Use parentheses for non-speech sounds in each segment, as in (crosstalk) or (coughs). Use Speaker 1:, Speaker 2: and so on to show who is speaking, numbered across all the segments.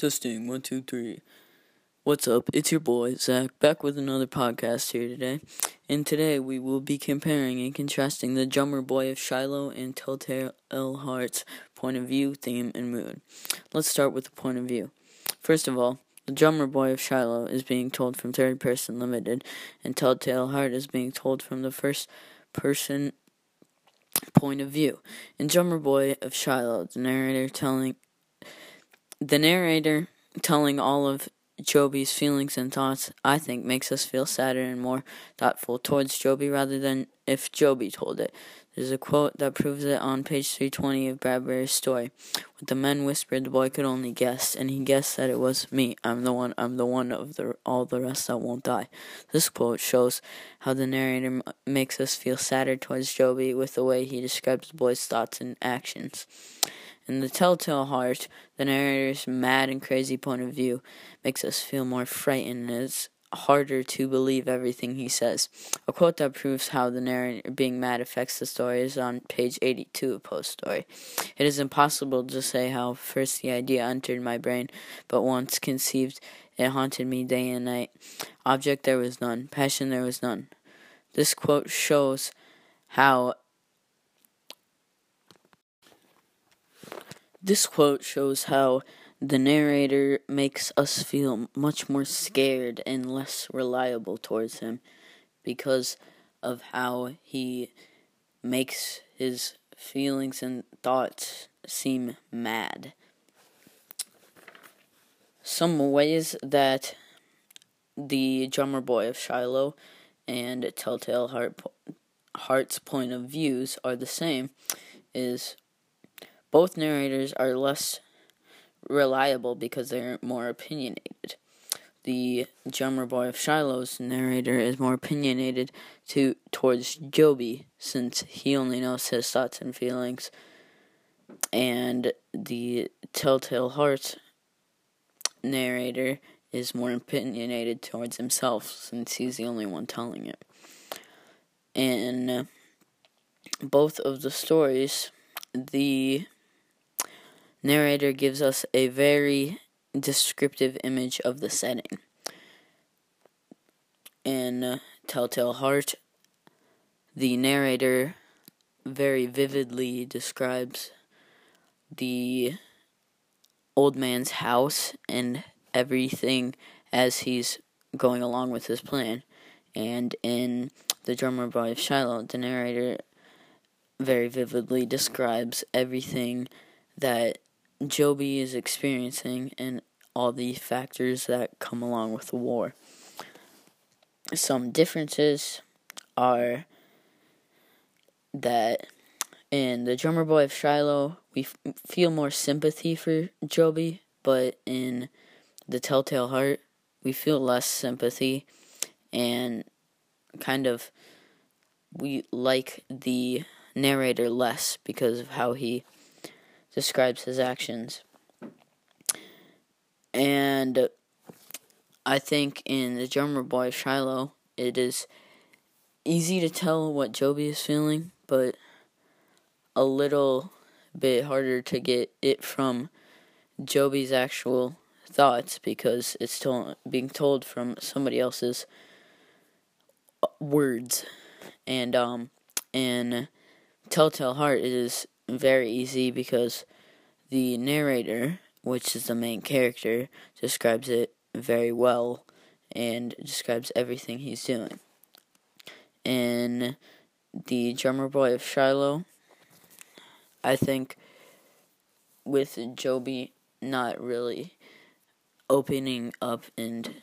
Speaker 1: Testing one, two, three. What's up? It's your boy, Zach, back with another podcast here today. And today we will be comparing and contrasting the drummer boy of Shiloh and Telltale Heart's point of view, theme, and mood. Let's start with the point of view. First of all, the drummer boy of Shiloh is being told from third person limited, and Telltale Heart is being told from the first person point of view. In Drummer Boy of Shiloh, the narrator telling the narrator telling all of Joby's feelings and thoughts, I think, makes us feel sadder and more thoughtful towards Joby rather than if Joby told it. There's a quote that proves it on page 320 of Bradbury's story. What the men whispered, the boy could only guess, and he guessed that it was me. I'm the one. I'm the one of the all the rest that won't die. This quote shows how the narrator m- makes us feel sadder towards Joby with the way he describes the boy's thoughts and actions. In the Telltale Heart, the narrator's mad and crazy point of view makes us feel more frightened and it's harder to believe everything he says. A quote that proves how the narrator being mad affects the story is on page 82 of Poe's Story. It is impossible to say how first the idea entered my brain, but once conceived, it haunted me day and night. Object there was none, passion there was none. This quote shows how This quote shows how the narrator makes us feel much more scared and less reliable towards him because of how he makes his feelings and thoughts seem mad. Some ways that the drummer boy of Shiloh and Telltale Heart, Heart's point of views are the same is both narrators are less reliable because they're more opinionated. The drummer boy of Shiloh's narrator is more opinionated to towards Joby since he only knows his thoughts and feelings. And the Telltale Heart narrator is more opinionated towards himself since he's the only one telling it. In both of the stories, the narrator gives us a very descriptive image of the setting. In uh, Telltale Heart, the narrator very vividly describes the old man's house and everything as he's going along with his plan. And in The Drummer Boy of Shiloh, the narrator very vividly describes everything that Joby is experiencing and all the factors that come along with the war. Some differences are that in the drummer boy of Shiloh, we f- feel more sympathy for Joby, but in the Telltale Heart, we feel less sympathy and kind of we like the narrator less because of how he describes his actions. And I think in the drummer boy Shiloh, it is easy to tell what Joby is feeling, but a little bit harder to get it from Joby's actual thoughts because it's told, being told from somebody else's words. And um in Telltale Heart it is very easy because the narrator, which is the main character, describes it very well and describes everything he's doing. In the drummer boy of Shiloh, I think with Joby not really opening up and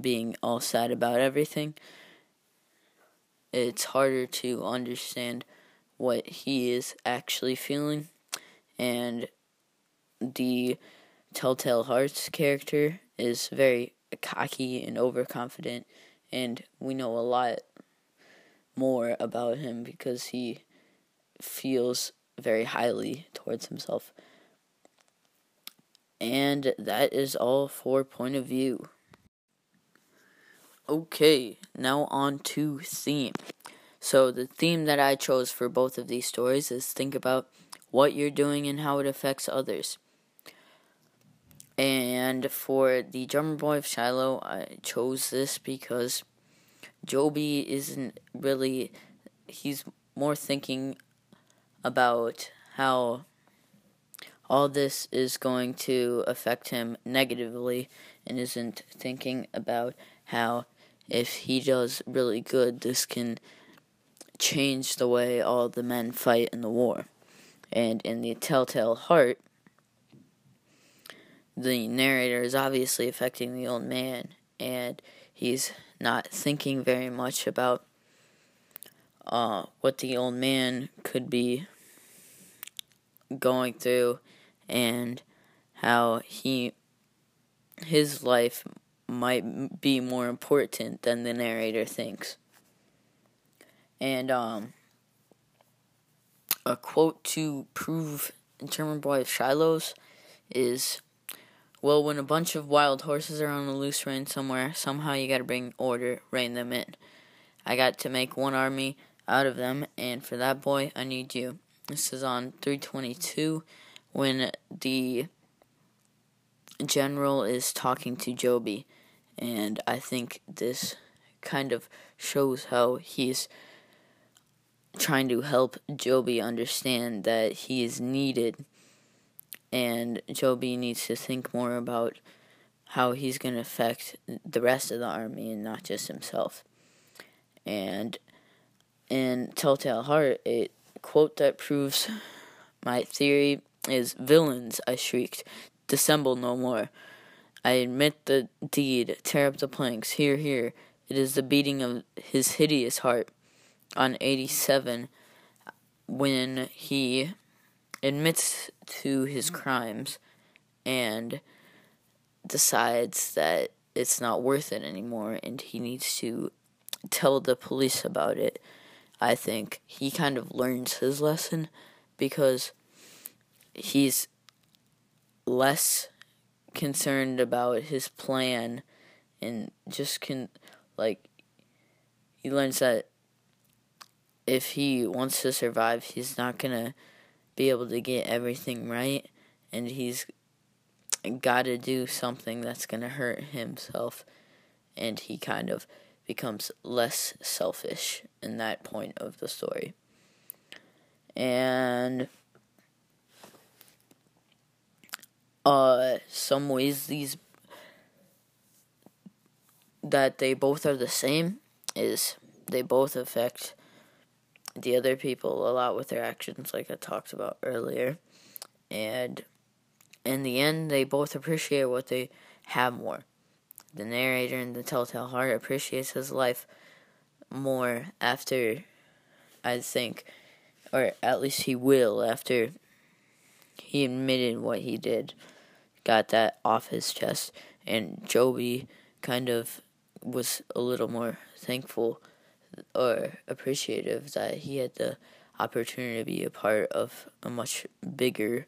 Speaker 1: being all sad about everything, it's harder to understand what he is actually feeling. And the Telltale Hearts character is very cocky and overconfident, and we know a lot more about him because he feels very highly towards himself. And that is all for point of view. Okay, now on to theme. So, the theme that I chose for both of these stories is think about what you're doing and how it affects others. And for the drummer boy of Shiloh, I chose this because Joby isn't really, he's more thinking about how all this is going to affect him negatively and isn't thinking about how if he does really good, this can change the way all the men fight in the war. And in the Telltale Heart, the narrator is obviously affecting the old man, and he's not thinking very much about uh, what the old man could be going through and how he his life might be more important than the narrator thinks. And um, a quote to prove Boy of Shiloh's is well, when a bunch of wild horses are on a loose rein somewhere, somehow you gotta bring order, rein them in. I got to make one army out of them, and for that boy, I need you. This is on 322 when the general is talking to Joby, and I think this kind of shows how he's trying to help Joby understand that he is needed and Joby needs to think more about how he's going to affect the rest of the army and not just himself. And in Telltale Heart, a quote that proves my theory is Villains, I shrieked, dissemble no more. I admit the deed, tear up the planks, hear, hear. It is the beating of his hideous heart. On 87, when he admits to his mm-hmm. crimes and decides that it's not worth it anymore and he needs to tell the police about it, I think he kind of learns his lesson because he's less concerned about his plan and just can like he learns that if he wants to survive he's not gonna be able to get everything right, and he's got to do something that's going to hurt himself, and he kind of becomes less selfish in that point of the story. And uh some ways these that they both are the same is they both affect the other people a lot with their actions, like I talked about earlier. And in the end, they both appreciate what they have more. The narrator in The Telltale Heart appreciates his life more after, I think, or at least he will after he admitted what he did, got that off his chest, and Joby kind of was a little more thankful or appreciative that he had the opportunity to be a part of a much bigger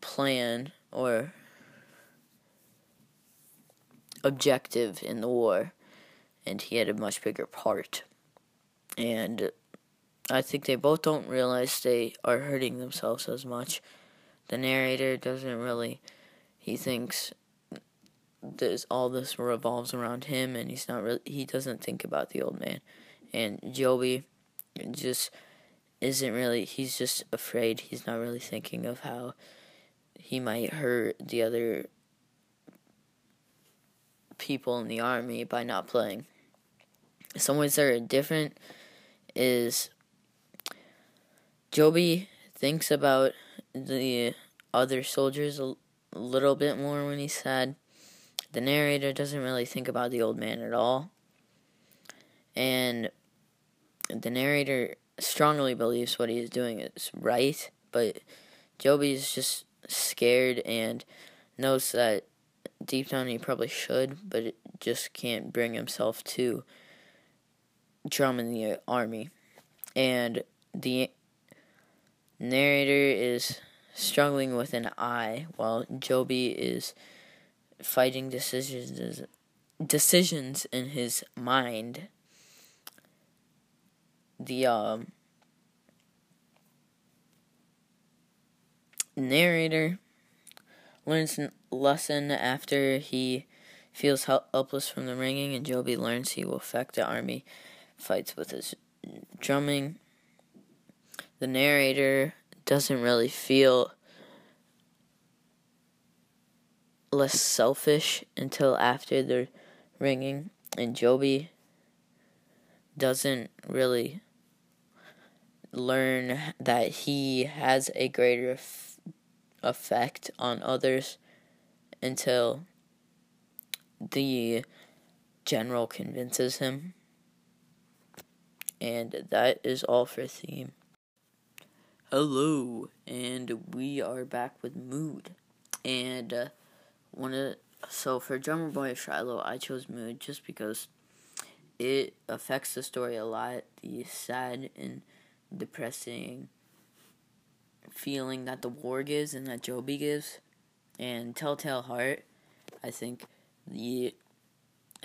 Speaker 1: plan or objective in the war and he had a much bigger part. And i think they both don't realize they are hurting themselves as much. The narrator doesn't really he thinks this all this revolves around him, and he's not really he doesn't think about the old man, and Joby just isn't really he's just afraid. He's not really thinking of how he might hurt the other people in the army by not playing. Some ways that are different is Joby thinks about the other soldiers a little bit more when he's sad the narrator doesn't really think about the old man at all. And the narrator strongly believes what he is doing is right, but Joby is just scared and knows that deep down he probably should, but just can't bring himself to drum in the army. And the narrator is struggling with an eye, while Joby is fighting decisions decisions in his mind. The um, narrator learns a lesson after he feels helpless from the ringing, and Joby learns he will affect the army fights with his drumming. The narrator doesn't really feel less selfish until after the ringing, and Joby doesn't really learn that he has a greater f- effect on others until the general convinces him. And that is all for theme. Hello, and we are back with mood. And uh, one of so for Drummer Boy Shiloh, I chose mood just because it affects the story a lot. The sad and depressing feeling that the war gives and that Joby gives, and Telltale Heart. I think the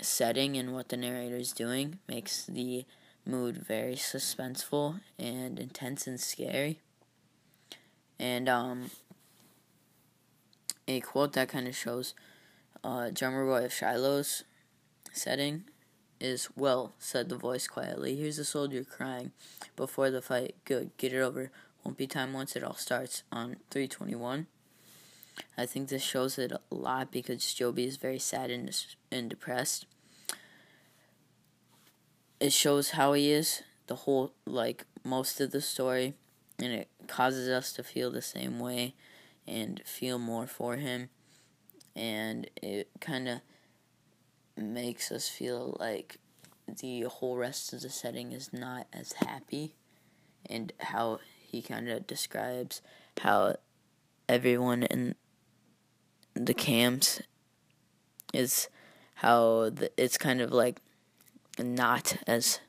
Speaker 1: setting and what the narrator is doing makes the mood very suspenseful and intense and scary. And um, a quote that kind of shows uh, Drummer Boy of Shiloh's setting is, Well, said the voice quietly. Here's a soldier crying before the fight. Good, get it over. Won't be time once it all starts on 321. I think this shows it a lot because Joby is very sad and, and depressed. It shows how he is, the whole, like, most of the story, and it causes us to feel the same way and feel more for him. And it kind of makes us feel like the whole rest of the setting is not as happy, and how he kind of describes how everyone in the camps is how the, it's kind of like not as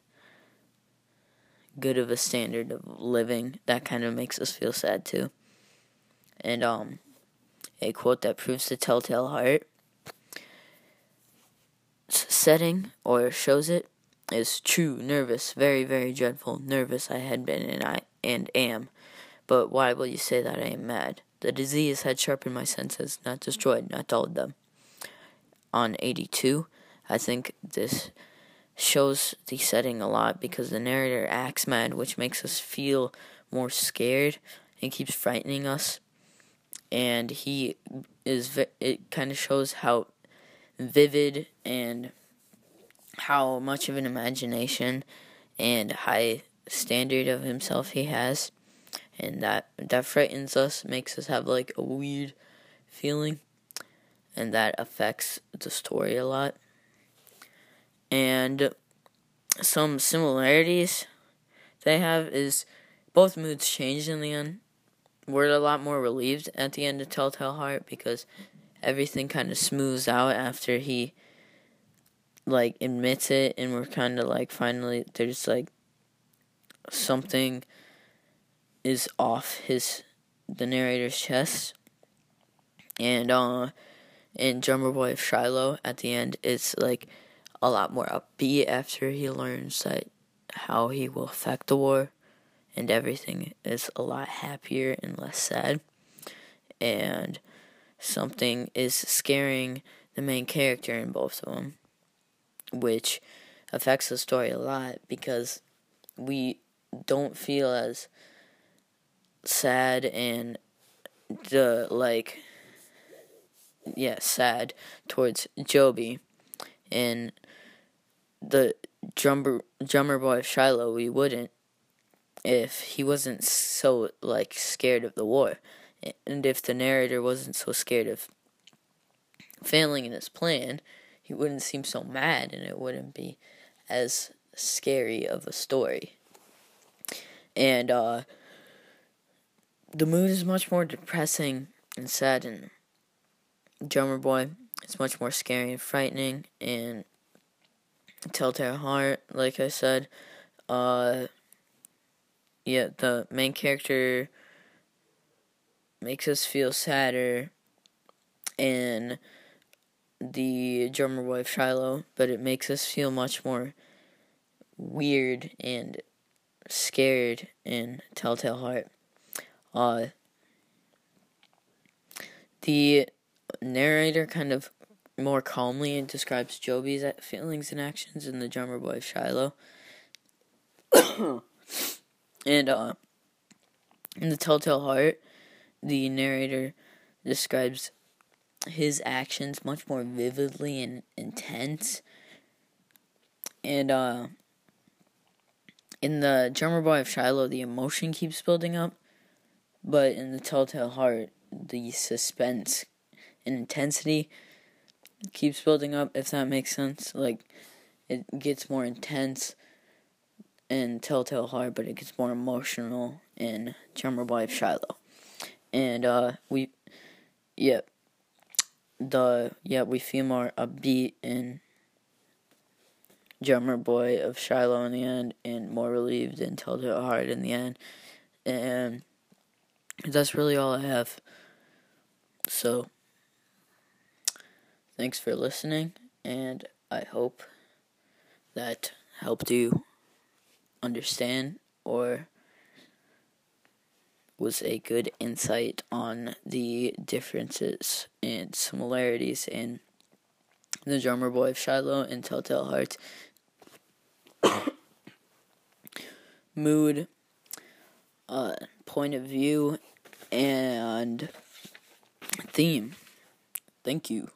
Speaker 1: good of a standard of living. That kind of makes us feel sad too and um a quote that proves the telltale heart setting or shows it is true, nervous, very, very dreadful, nervous I had been and I and am. But why will you say that I am mad? The disease had sharpened my senses, not destroyed, not dulled them. On 82, I think this shows the setting a lot because the narrator acts mad, which makes us feel more scared and keeps frightening us. And he is, it kind of shows how vivid and how much of an imagination and high standard of himself he has. And that that frightens us makes us have like a weird feeling. And that affects the story a lot. And some similarities they have is both moods changed in the end we're a lot more relieved at the end of telltale heart because everything kind of smooths out after he like admits it and we're kind of like finally there's like something is off his the narrator's chest. And uh in drummer boy of shiloh at the end it's like a lot more upbeat after he learns that how he will affect the war and everything is a lot happier and less sad. And something is scaring the main character in both of them, which affects the story a lot because we don't feel as sad and the like yeah sad towards Joby and the drummer drummer boy Shiloh we wouldn't if he wasn't so like scared of the war and if the narrator wasn't so scared of failing in his plan, he wouldn't seem so mad and it wouldn't be as scary of a story. And uh, the mood is much more depressing and sad and Drummer Boy. It's much more scary and frightening and Telltale Heart, like I said. Uh, yeah, the main character makes us feel sadder in the drummer boy of Shiloh, but it makes us feel much more weird and scared in Telltale Heart. Uh, the narrator kind of more calmly describes Joby's feelings and actions in the drummer boy Shiloh. (coughs) (coughs) and uh, in the Telltale Heart, the narrator describes his actions much more vividly and intense. And uh, in the drummer boy of Shiloh, the emotion keeps building up, but in the Telltale Heart, the suspense and intensity keeps building up. If that makes sense, like it gets more intense in Telltale Heart, but it gets more emotional in Drummer Boy of Shiloh. And uh, we, yeah, the yeah we feel more upbeat in Drummer Boy of Shiloh in the end, and more relieved in Telltale Heart in the end, and that's really all I have. So, thanks for listening, and I hope that helped you understand or was a good insight on the differences and similarities in the drummer boy of Shiloh and Telltale Heart. (coughs) Mood, uh, point of view, and theme. Thank you.